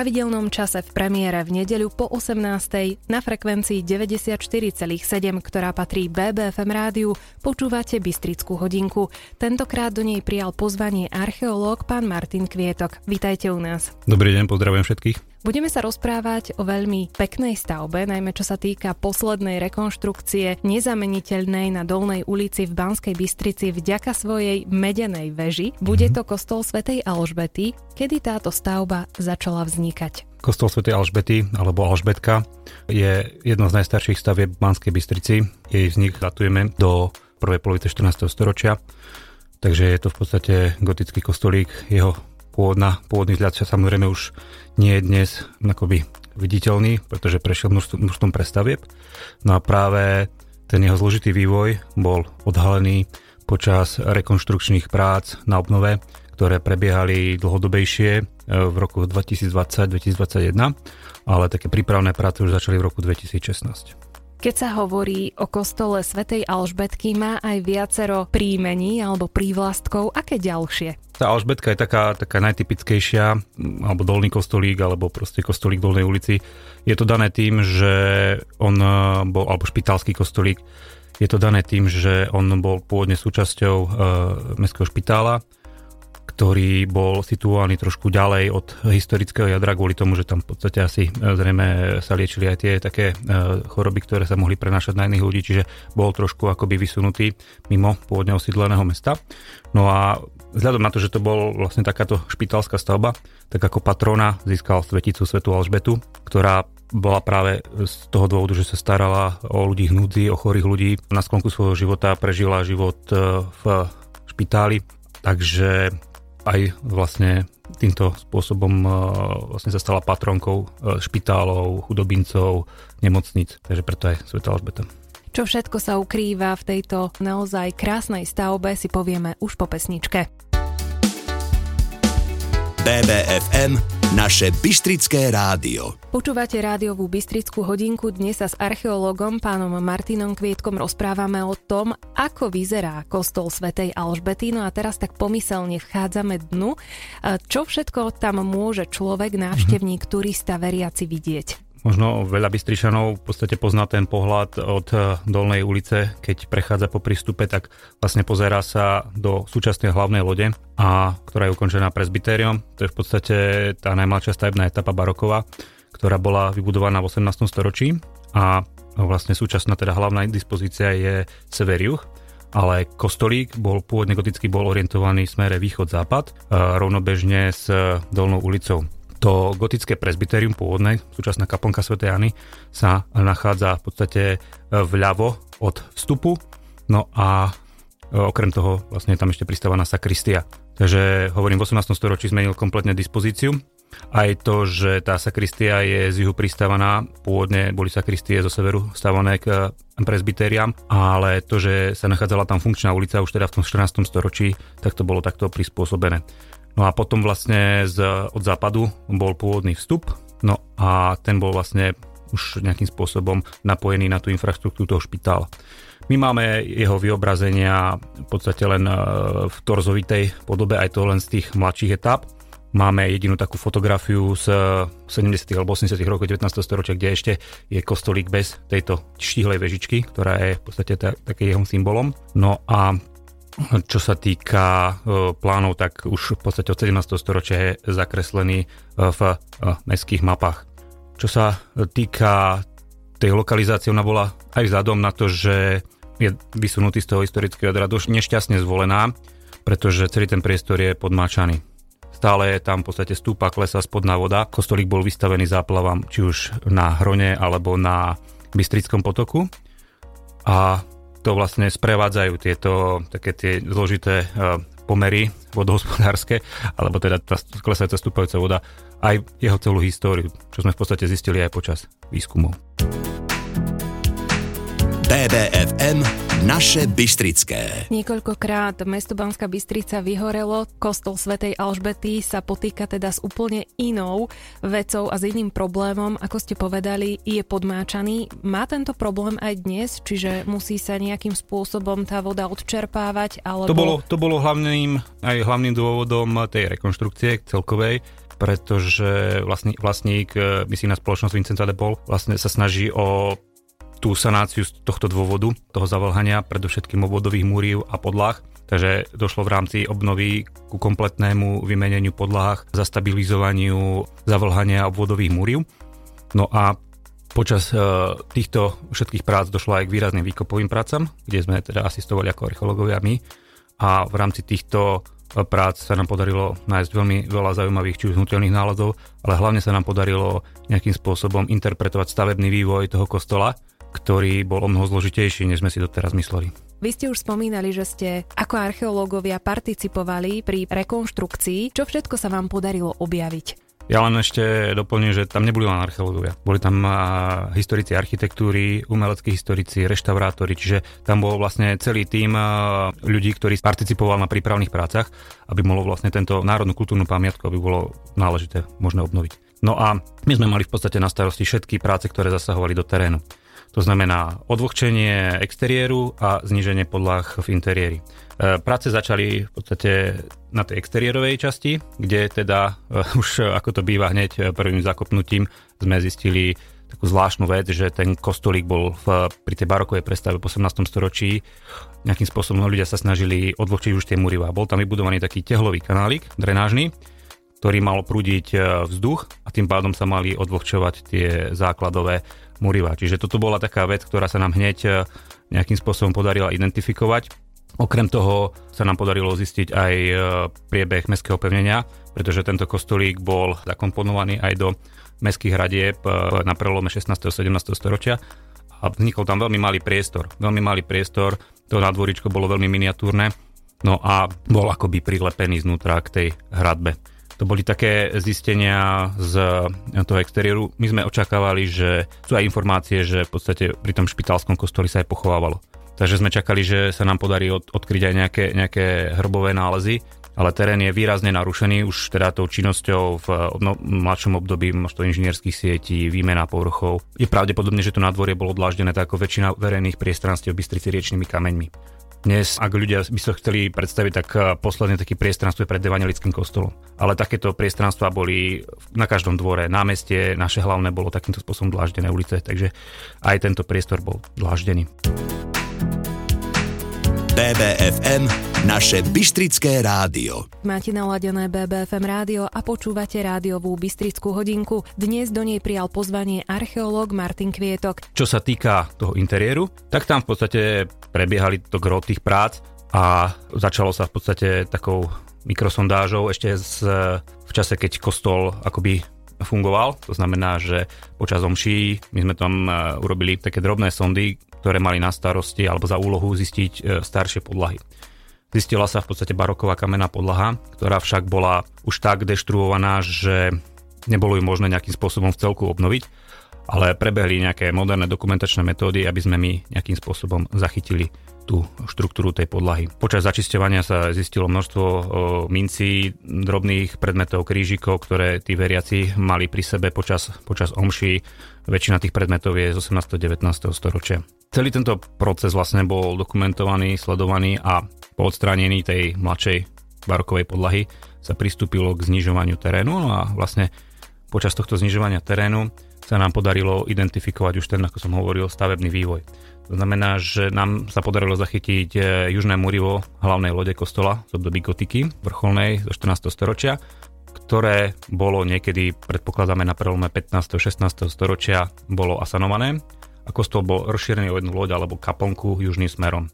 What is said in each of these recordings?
pravidelnom čase v premiére v nedeľu po 18. na frekvencii 94,7, ktorá patrí BBFM rádiu, počúvate Bystrickú hodinku. Tentokrát do nej prijal pozvanie archeológ pán Martin Kvietok. Vítajte u nás. Dobrý deň, pozdravujem všetkých. Budeme sa rozprávať o veľmi peknej stavbe, najmä čo sa týka poslednej rekonštrukcie nezameniteľnej na Dolnej ulici v Banskej Bystrici vďaka svojej medenej veži. Bude mhm. to kostol svätej Alžbety. Kedy táto stavba začala vznikať? Kostol svätej Alžbety alebo Alžbetka je jedno z najstarších stavieb v Banskej Bystrici. Jej vznik datujeme do prvej polovice 14. storočia. Takže je to v podstate gotický kostolík. Jeho pôvodná, pôvodný vzhľad samozrejme už nie je dnes akoby viditeľný, pretože prešiel množstvom, množstvom prestavieb. No a práve ten jeho zložitý vývoj bol odhalený počas rekonštrukčných prác na obnove, ktoré prebiehali dlhodobejšie e, v roku 2020-2021, ale také prípravné práce už začali v roku 2016. Keď sa hovorí o kostole svätej Alžbetky, má aj viacero príjmení alebo prívlastkov. Aké ďalšie? Tá Alžbetka je taká, taká najtypickejšia, alebo dolný kostolík, alebo proste kostolík dolnej ulici. Je to dané tým, že on e, bol, alebo špitalský kostolík, je to dané tým, že on bol pôvodne súčasťou e, mestského špitála, ktorý bol situovaný trošku ďalej od historického jadra kvôli tomu, že tam v podstate asi e, zrejme sa liečili aj tie také e, choroby, ktoré sa mohli prenášať na iných ľudí, čiže bol trošku akoby vysunutý mimo pôvodne osídleného mesta. No a vzhľadom na to, že to bol vlastne takáto špitalská stavba, tak ako patrona získal sveticu Svetu Alžbetu, ktorá bola práve z toho dôvodu, že sa starala o ľudí hnúdzi, o chorých ľudí. Na sklonku svojho života prežila život e, v špitáli, takže aj vlastne týmto spôsobom e, vlastne sa stala patronkou e, špitálov, chudobincov, nemocnic, takže preto aj Sveta Alžbeta. Čo všetko sa ukrýva v tejto naozaj krásnej stavbe si povieme už po pesničke. BBFM naše Bystrické rádio. Počúvate rádiovú Bystrickú hodinku. Dnes sa s archeológom pánom Martinom Kvietkom rozprávame o tom, ako vyzerá kostol svätej Alžbety. No a teraz tak pomyselne vchádzame dnu. Čo všetko tam môže človek, návštevník, turista, veriaci vidieť? Možno veľa Bystrišanov v podstate pozná ten pohľad od eh, Dolnej ulice, keď prechádza po prístupe, tak vlastne pozerá sa do súčasnej hlavnej lode, a, ktorá je ukončená presbytériom. To je v podstate tá najmladšia stavebná etapa baroková, ktorá bola vybudovaná v 18. storočí a vlastne súčasná teda hlavná dispozícia je sever-juh ale kostolík bol pôvodne gotický bol orientovaný v smere východ-západ, eh, rovnobežne s dolnou ulicou. To gotické presbyterium pôvodné, súčasná kaplnka Sv. Jany, sa nachádza v podstate e, vľavo od vstupu. No a e, okrem toho vlastne je tam ešte pristávaná sakristia. Takže hovorím, v 18. storočí zmenil kompletne dispozíciu. Aj to, že tá sakristia je z juhu pristávaná, pôvodne boli sakristie zo severu stávané k e, presbyteriám, ale to, že sa nachádzala tam funkčná ulica už teda v tom 14. storočí, tak to bolo takto prispôsobené. No a potom vlastne z, od západu bol pôvodný vstup, no a ten bol vlastne už nejakým spôsobom napojený na tú infraštruktúru toho špitála. My máme jeho vyobrazenia v podstate len e, v torzovitej podobe, aj to len z tých mladších etáp. Máme jedinú takú fotografiu z 70. alebo 80. rokov 19. storočia, kde ešte je kostolík bez tejto štihlej vežičky, ktorá je v podstate takým jeho symbolom. No a čo sa týka e, plánov, tak už v podstate od 17. storočia je zakreslený e, v e, mestských mapách. Čo sa týka tej lokalizácie, ona bola aj vzhľadom na to, že je vysunutý z toho historického jadra dosť nešťastne zvolená, pretože celý ten priestor je podmáčaný. Stále je tam v podstate stúpa, klesa spodná voda. Kostolík bol vystavený záplavám či už na Hrone alebo na Bystrickom potoku. A to vlastne sprevádzajú tieto také tie zložité e, pomery vodohospodárske, alebo teda tá klesajúca stúpajúca voda, aj jeho celú históriu, čo sme v podstate zistili aj počas výskumov. BBFM naše Bystrické. Niekoľkokrát mesto Banská Bystrica vyhorelo, kostol svätej Alžbety sa potýka teda s úplne inou vecou a s iným problémom, ako ste povedali, je podmáčaný. Má tento problém aj dnes, čiže musí sa nejakým spôsobom tá voda odčerpávať? Alebo... To, bolo, to bolo hlavným, aj hlavným dôvodom tej rekonštrukcie celkovej, pretože vlastný, vlastník, e, na spoločnosť Vincenta de Paul, vlastne sa snaží o tú sanáciu z tohto dôvodu, toho zavolhania, predovšetkým obvodových múriv a podlách. Takže došlo v rámci obnovy ku kompletnému vymeneniu podlách, zastabilizovaniu zavlhania obvodových múriv. No a počas e, týchto všetkých prác došlo aj k výrazným výkopovým prácam, kde sme teda asistovali ako archeológovia my. A v rámci týchto e, prác sa nám podarilo nájsť veľmi veľa zaujímavých či už hnutelných nálezov, ale hlavne sa nám podarilo nejakým spôsobom interpretovať stavebný vývoj toho kostola, ktorý bol o mnoho zložitejší, než sme si doteraz mysleli. Vy ste už spomínali, že ste ako archeológovia participovali pri rekonštrukcii. Čo všetko sa vám podarilo objaviť? Ja len ešte doplním, že tam neboli len archeológovia. Boli tam historici architektúry, umeleckí historici, reštaurátori, čiže tam bol vlastne celý tým ľudí, ktorí participoval na prípravných prácach, aby bolo vlastne tento národnú kultúrnu pamiatku, aby bolo náležité možné obnoviť. No a my sme mali v podstate na starosti všetky práce, ktoré zasahovali do terénu. To znamená odvlhčenie exteriéru a zníženie podlah v interiéri. E, práce začali v podstate na tej exteriérovej časti, kde teda e, už ako to býva hneď prvým zakopnutím sme zistili takú zvláštnu vec, že ten kostolík bol v, pri tej barokovej prestave v 18. storočí. Nejakým spôsobom ľudia sa snažili odvlhčiť už tie múrivá. Bol tam vybudovaný taký tehlový kanálik, drenážny, ktorý mal prúdiť e, vzduch a tým pádom sa mali odvlhčovať tie základové Muriva. Čiže toto bola taká vec, ktorá sa nám hneď e, nejakým spôsobom podarila identifikovať. Okrem toho sa nám podarilo zistiť aj e, priebeh mestského pevnenia, pretože tento kostolík bol zakomponovaný aj do mestských hradieb e, na prelome 16. a 17. storočia a vznikol tam veľmi malý priestor. Veľmi malý priestor, to nádvoričko bolo veľmi miniatúrne, no a bol akoby prilepený znútra k tej hradbe. To boli také zistenia z toho exteriéru. My sme očakávali, že sú aj informácie, že v podstate pri tom špitalskom kostoli sa aj pochovávalo. Takže sme čakali, že sa nám podarí od, odkryť aj nejaké, nejaké hrbové nálezy, ale terén je výrazne narušený už teda tou činnosťou v no, mladšom období množstvo inžinierských sietí, výmena povrchov. Je pravdepodobne, že to nádvorie bolo dláždené tak ako väčšina verejných priestranstiev Bystrici riečnými kameňmi. Dnes, ak ľudia by sa chceli predstaviť, tak eh, posledný taký priestranstvo je pred Evangelickým kostolom. Ale takéto priestranstva boli na každom dvore, námestie, naše hlavné bolo takýmto spôsobom dláždené ulice, takže aj tento priestor bol dláždený. BBFM, naše Bystrické rádio. Máte naladené BBFM rádio a počúvate rádiovú Bystrickú hodinku. Dnes do nej prijal pozvanie archeológ Martin Kvietok. Čo sa týka toho interiéru, tak tam v podstate prebiehali to gro tých prác a začalo sa v podstate takou mikrosondážou ešte z, v čase, keď kostol akoby fungoval. To znamená, že počas omší my sme tam e, urobili také drobné sondy, ktoré mali na starosti alebo za úlohu zistiť e, staršie podlahy. Zistila sa v podstate baroková kamenná podlaha, ktorá však bola už tak deštruovaná, že nebolo ju možné nejakým spôsobom v celku obnoviť, ale prebehli nejaké moderné dokumentačné metódy, aby sme my nejakým spôsobom zachytili tú štruktúru tej podlahy. Počas začisťovania sa zistilo množstvo mincí, drobných predmetov, krížikov, ktoré tí veriaci mali pri sebe počas, počas omší. Väčšina tých predmetov je z 18. 19. storočia. Celý tento proces vlastne bol dokumentovaný, sledovaný a po odstránení tej mladšej barokovej podlahy sa pristúpilo k znižovaniu terénu no a vlastne počas tohto znižovania terénu sa nám podarilo identifikovať už ten, ako som hovoril, stavebný vývoj. To znamená, že nám sa podarilo zachytiť e, južné murivo hlavnej lode kostola z období gotiky, vrcholnej zo 14. storočia, ktoré bolo niekedy, predpokladáme na prelome 15. 16. storočia, bolo asanované a kostol bol rozšírený o jednu loď alebo kaponku južným smerom.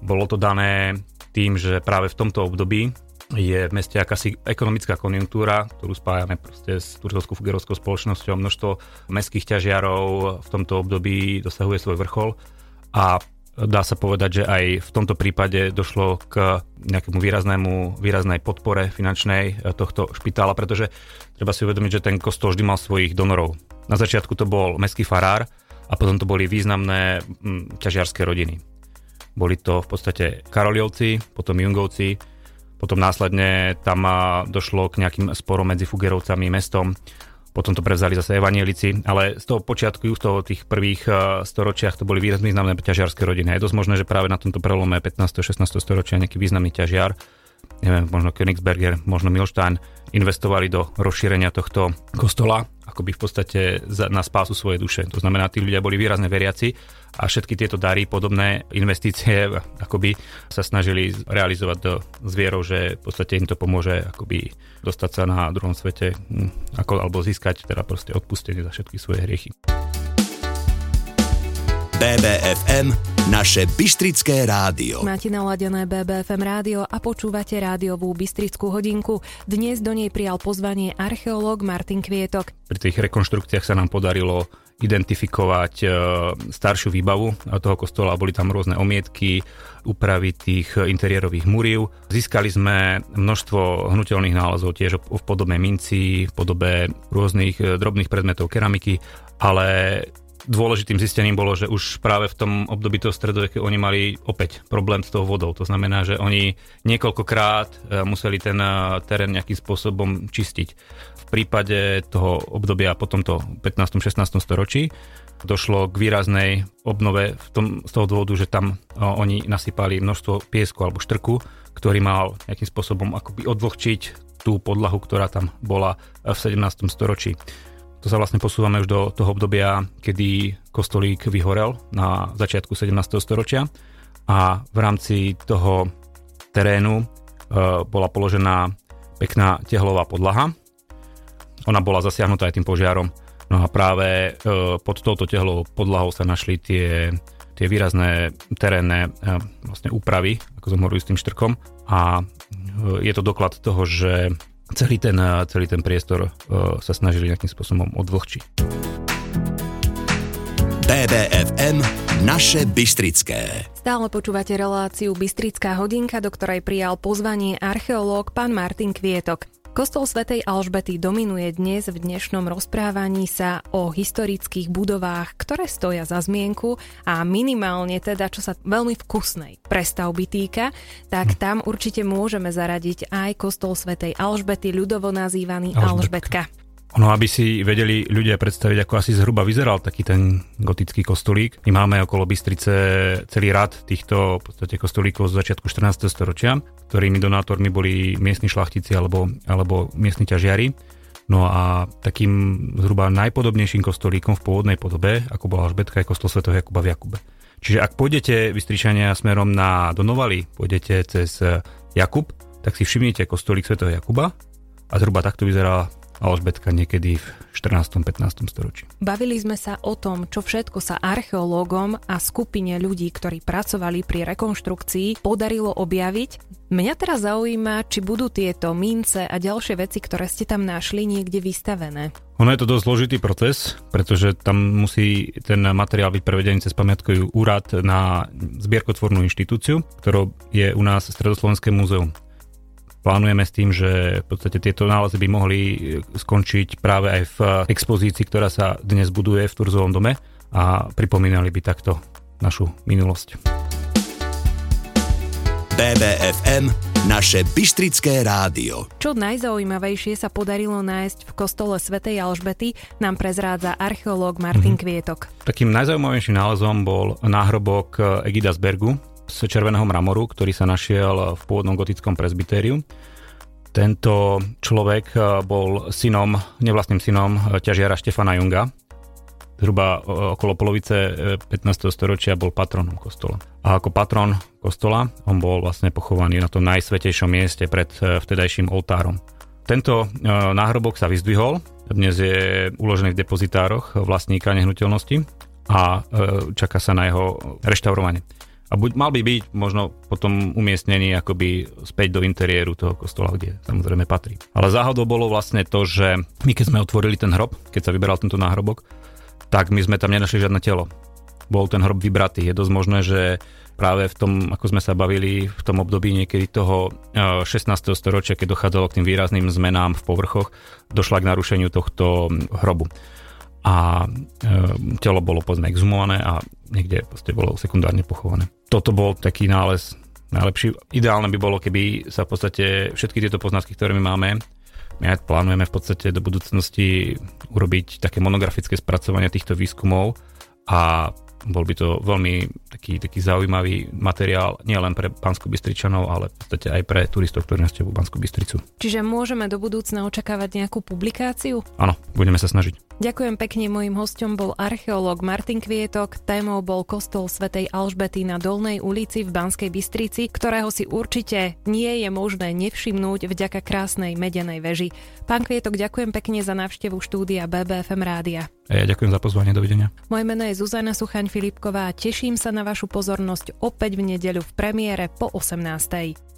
Bolo to dané tým, že práve v tomto období je v meste akási ekonomická konjunktúra, ktorú spájame proste s tureckou fugerovskou spoločnosťou. Množstvo mestských ťažiarov v tomto období dosahuje svoj vrchol a dá sa povedať, že aj v tomto prípade došlo k nejakému výraznému, výraznej podpore finančnej tohto špitála, pretože treba si uvedomiť, že ten kostol vždy mal svojich donorov. Na začiatku to bol mestský farár a potom to boli významné mm, ťažiarské rodiny. Boli to v podstate Karoliovci, potom Jungovci, potom následne tam došlo k nejakým sporom medzi Fugerovcami, mestom, potom to prevzali zase evanielici, ale z toho počiatku, z toho tých prvých e, storočiach to boli výrazne významné ťažiarské rodiny. Je dosť možné, že práve na tomto prelome 15. 16. storočia nejaký významný ťažiar neviem, možno Königsberger, možno Milstein, investovali do rozšírenia tohto kostola, akoby v podstate na spásu svojej duše. To znamená, tí ľudia boli výrazne veriaci a všetky tieto dary, podobné investície, akoby sa snažili realizovať do zvierov, že v podstate im to pomôže akoby dostať sa na druhom svete, hm, ako, alebo získať teda proste odpustenie za všetky svoje hriechy. BBFM, naše Bystrické rádio. Máte naladené BBFM rádio a počúvate rádiovú Bystrickú hodinku. Dnes do nej prijal pozvanie archeológ Martin Kvietok. Pri tých rekonštrukciách sa nám podarilo identifikovať e, staršiu výbavu toho kostola. Boli tam rôzne omietky, úpravy tých interiérových múriv. Získali sme množstvo hnutelných nálezov tiež v podobe minci, v podobe rôznych e, drobných predmetov keramiky, ale dôležitým zistením bolo, že už práve v tom období toho stredovekého oni mali opäť problém s tou vodou. To znamená, že oni niekoľkokrát e, museli ten e, terén nejakým spôsobom čistiť. V prípade toho obdobia po tomto 15. 16. storočí došlo k výraznej obnove v tom, z toho dôvodu, že tam e, oni nasypali množstvo piesku alebo štrku, ktorý mal nejakým spôsobom akoby odvlhčiť tú podlahu, ktorá tam bola v 17. storočí. To sa vlastne posúvame už do toho obdobia, kedy kostolík vyhorel na začiatku 17. storočia a v rámci toho terénu e, bola položená pekná tehlová podlaha. Ona bola zasiahnutá aj tým požiarom. No a práve e, pod touto tehlovou podlahou sa našli tie, tie výrazné terénne e, vlastne úpravy, ako sme hovorili s tým štrkom. A je to doklad toho, že celý ten, celý ten priestor sa snažili nejakým spôsobom odvlhčiť. BBFM Naše Bystrické. Stále počúvate reláciu Bystrická hodinka, do ktorej prijal pozvanie archeológ pán Martin Kvietok. Kostol svätej Alžbety dominuje dnes v dnešnom rozprávaní sa o historických budovách, ktoré stoja za zmienku a minimálne teda, čo sa veľmi vkusnej prestavby týka, tak hm. tam určite môžeme zaradiť aj kostol svätej Alžbety, ľudovo nazývaný Alžbetka. Alžbetka. Ono, aby si vedeli ľudia predstaviť, ako asi zhruba vyzeral taký ten gotický kostolík. My máme okolo Bystrice celý rad týchto v podstate kostolíkov z začiatku 14. storočia, ktorými donátormi boli miestni šlachtici alebo, alebo miestni ťažiari. No a takým zhruba najpodobnejším kostolíkom v pôvodnej podobe, ako bola Alžbetka, je kostol Sv. Jakuba v Jakube. Čiže ak pôjdete Vystričania smerom na Donovali, pôjdete cez Jakub, tak si všimnite kostolík Sv. Jakuba a zhruba takto vyzerá Alžbetka niekedy v 14. 15. storočí. Bavili sme sa o tom, čo všetko sa archeológom a skupine ľudí, ktorí pracovali pri rekonštrukcii, podarilo objaviť. Mňa teraz zaujíma, či budú tieto mince a ďalšie veci, ktoré ste tam našli, niekde vystavené. Ono je to dosť zložitý proces, pretože tam musí ten materiál byť prevedený cez pamiatkový úrad na zbierkotvornú inštitúciu, ktorou je u nás Stredoslovenské múzeum plánujeme s tým, že v podstate tieto nálezy by mohli skončiť práve aj v expozícii, ktorá sa dnes buduje v Turzovom dome a pripomínali by takto našu minulosť. BBFM naše Bystrické rádio. Čo najzaujímavejšie sa podarilo nájsť v kostole svätej Alžbety, nám prezrádza archeológ Martin mm-hmm. Kvietok. Takým najzaujímavejším nálezom bol náhrobok Egida z Bergu, z červeného mramoru, ktorý sa našiel v pôvodnom gotickom presbytériu. Tento človek eh, bol synom, nevlastným synom eh, ťažiara Štefana Junga. Zhruba eh, okolo polovice 15. storočia bol patronom kostola. A ako patron kostola on bol vlastne pochovaný na tom najsvetejšom mieste pred vtedajším oltárom. Tento náhrobok sa vyzdvihol, dnes je uložený v depozitároch vlastníka nehnuteľnosti a čaká sa na jeho reštaurovanie. A buď, mal by byť možno potom umiestnený akoby späť do interiéru toho kostola, kde samozrejme patrí. Ale záhodou bolo vlastne to, že my keď sme otvorili ten hrob, keď sa vyberal tento náhrobok, tak my sme tam nenašli žiadne telo. Bol ten hrob vybratý. Je dosť možné, že práve v tom, ako sme sa bavili v tom období niekedy toho 16. E, storočia, keď dochádzalo k tým výrazným zmenám v povrchoch, došla k narušeniu tohto hrobu a e, telo bolo povedzme exhumované a niekde proste bolo sekundárne pochované. Toto bol taký nález najlepší. Ideálne by bolo, keby sa v podstate všetky tieto poznatky, ktoré my máme, my aj plánujeme v podstate do budúcnosti urobiť také monografické spracovanie týchto výskumov a bol by to veľmi taký, taký zaujímavý materiál, nielen pre Bansko Bystričanov, ale v podstate aj pre turistov, ktorí navštevujú Banskú Bystricu. Čiže môžeme do budúcna očakávať nejakú publikáciu? Áno, budeme sa snažiť. Ďakujem pekne, mojim hostom bol archeológ Martin Kvietok, témou bol kostol svätej Alžbety na Dolnej ulici v Banskej Bystrici, ktorého si určite nie je možné nevšimnúť vďaka krásnej medenej veži. Pán Kvietok, ďakujem pekne za návštevu štúdia BBFM rádia. A ja ďakujem za pozvanie, dovidenia. Moje meno je Zuzana Suchaň Filipková a teším sa na vašu pozornosť opäť v nedeľu v premiére po 18.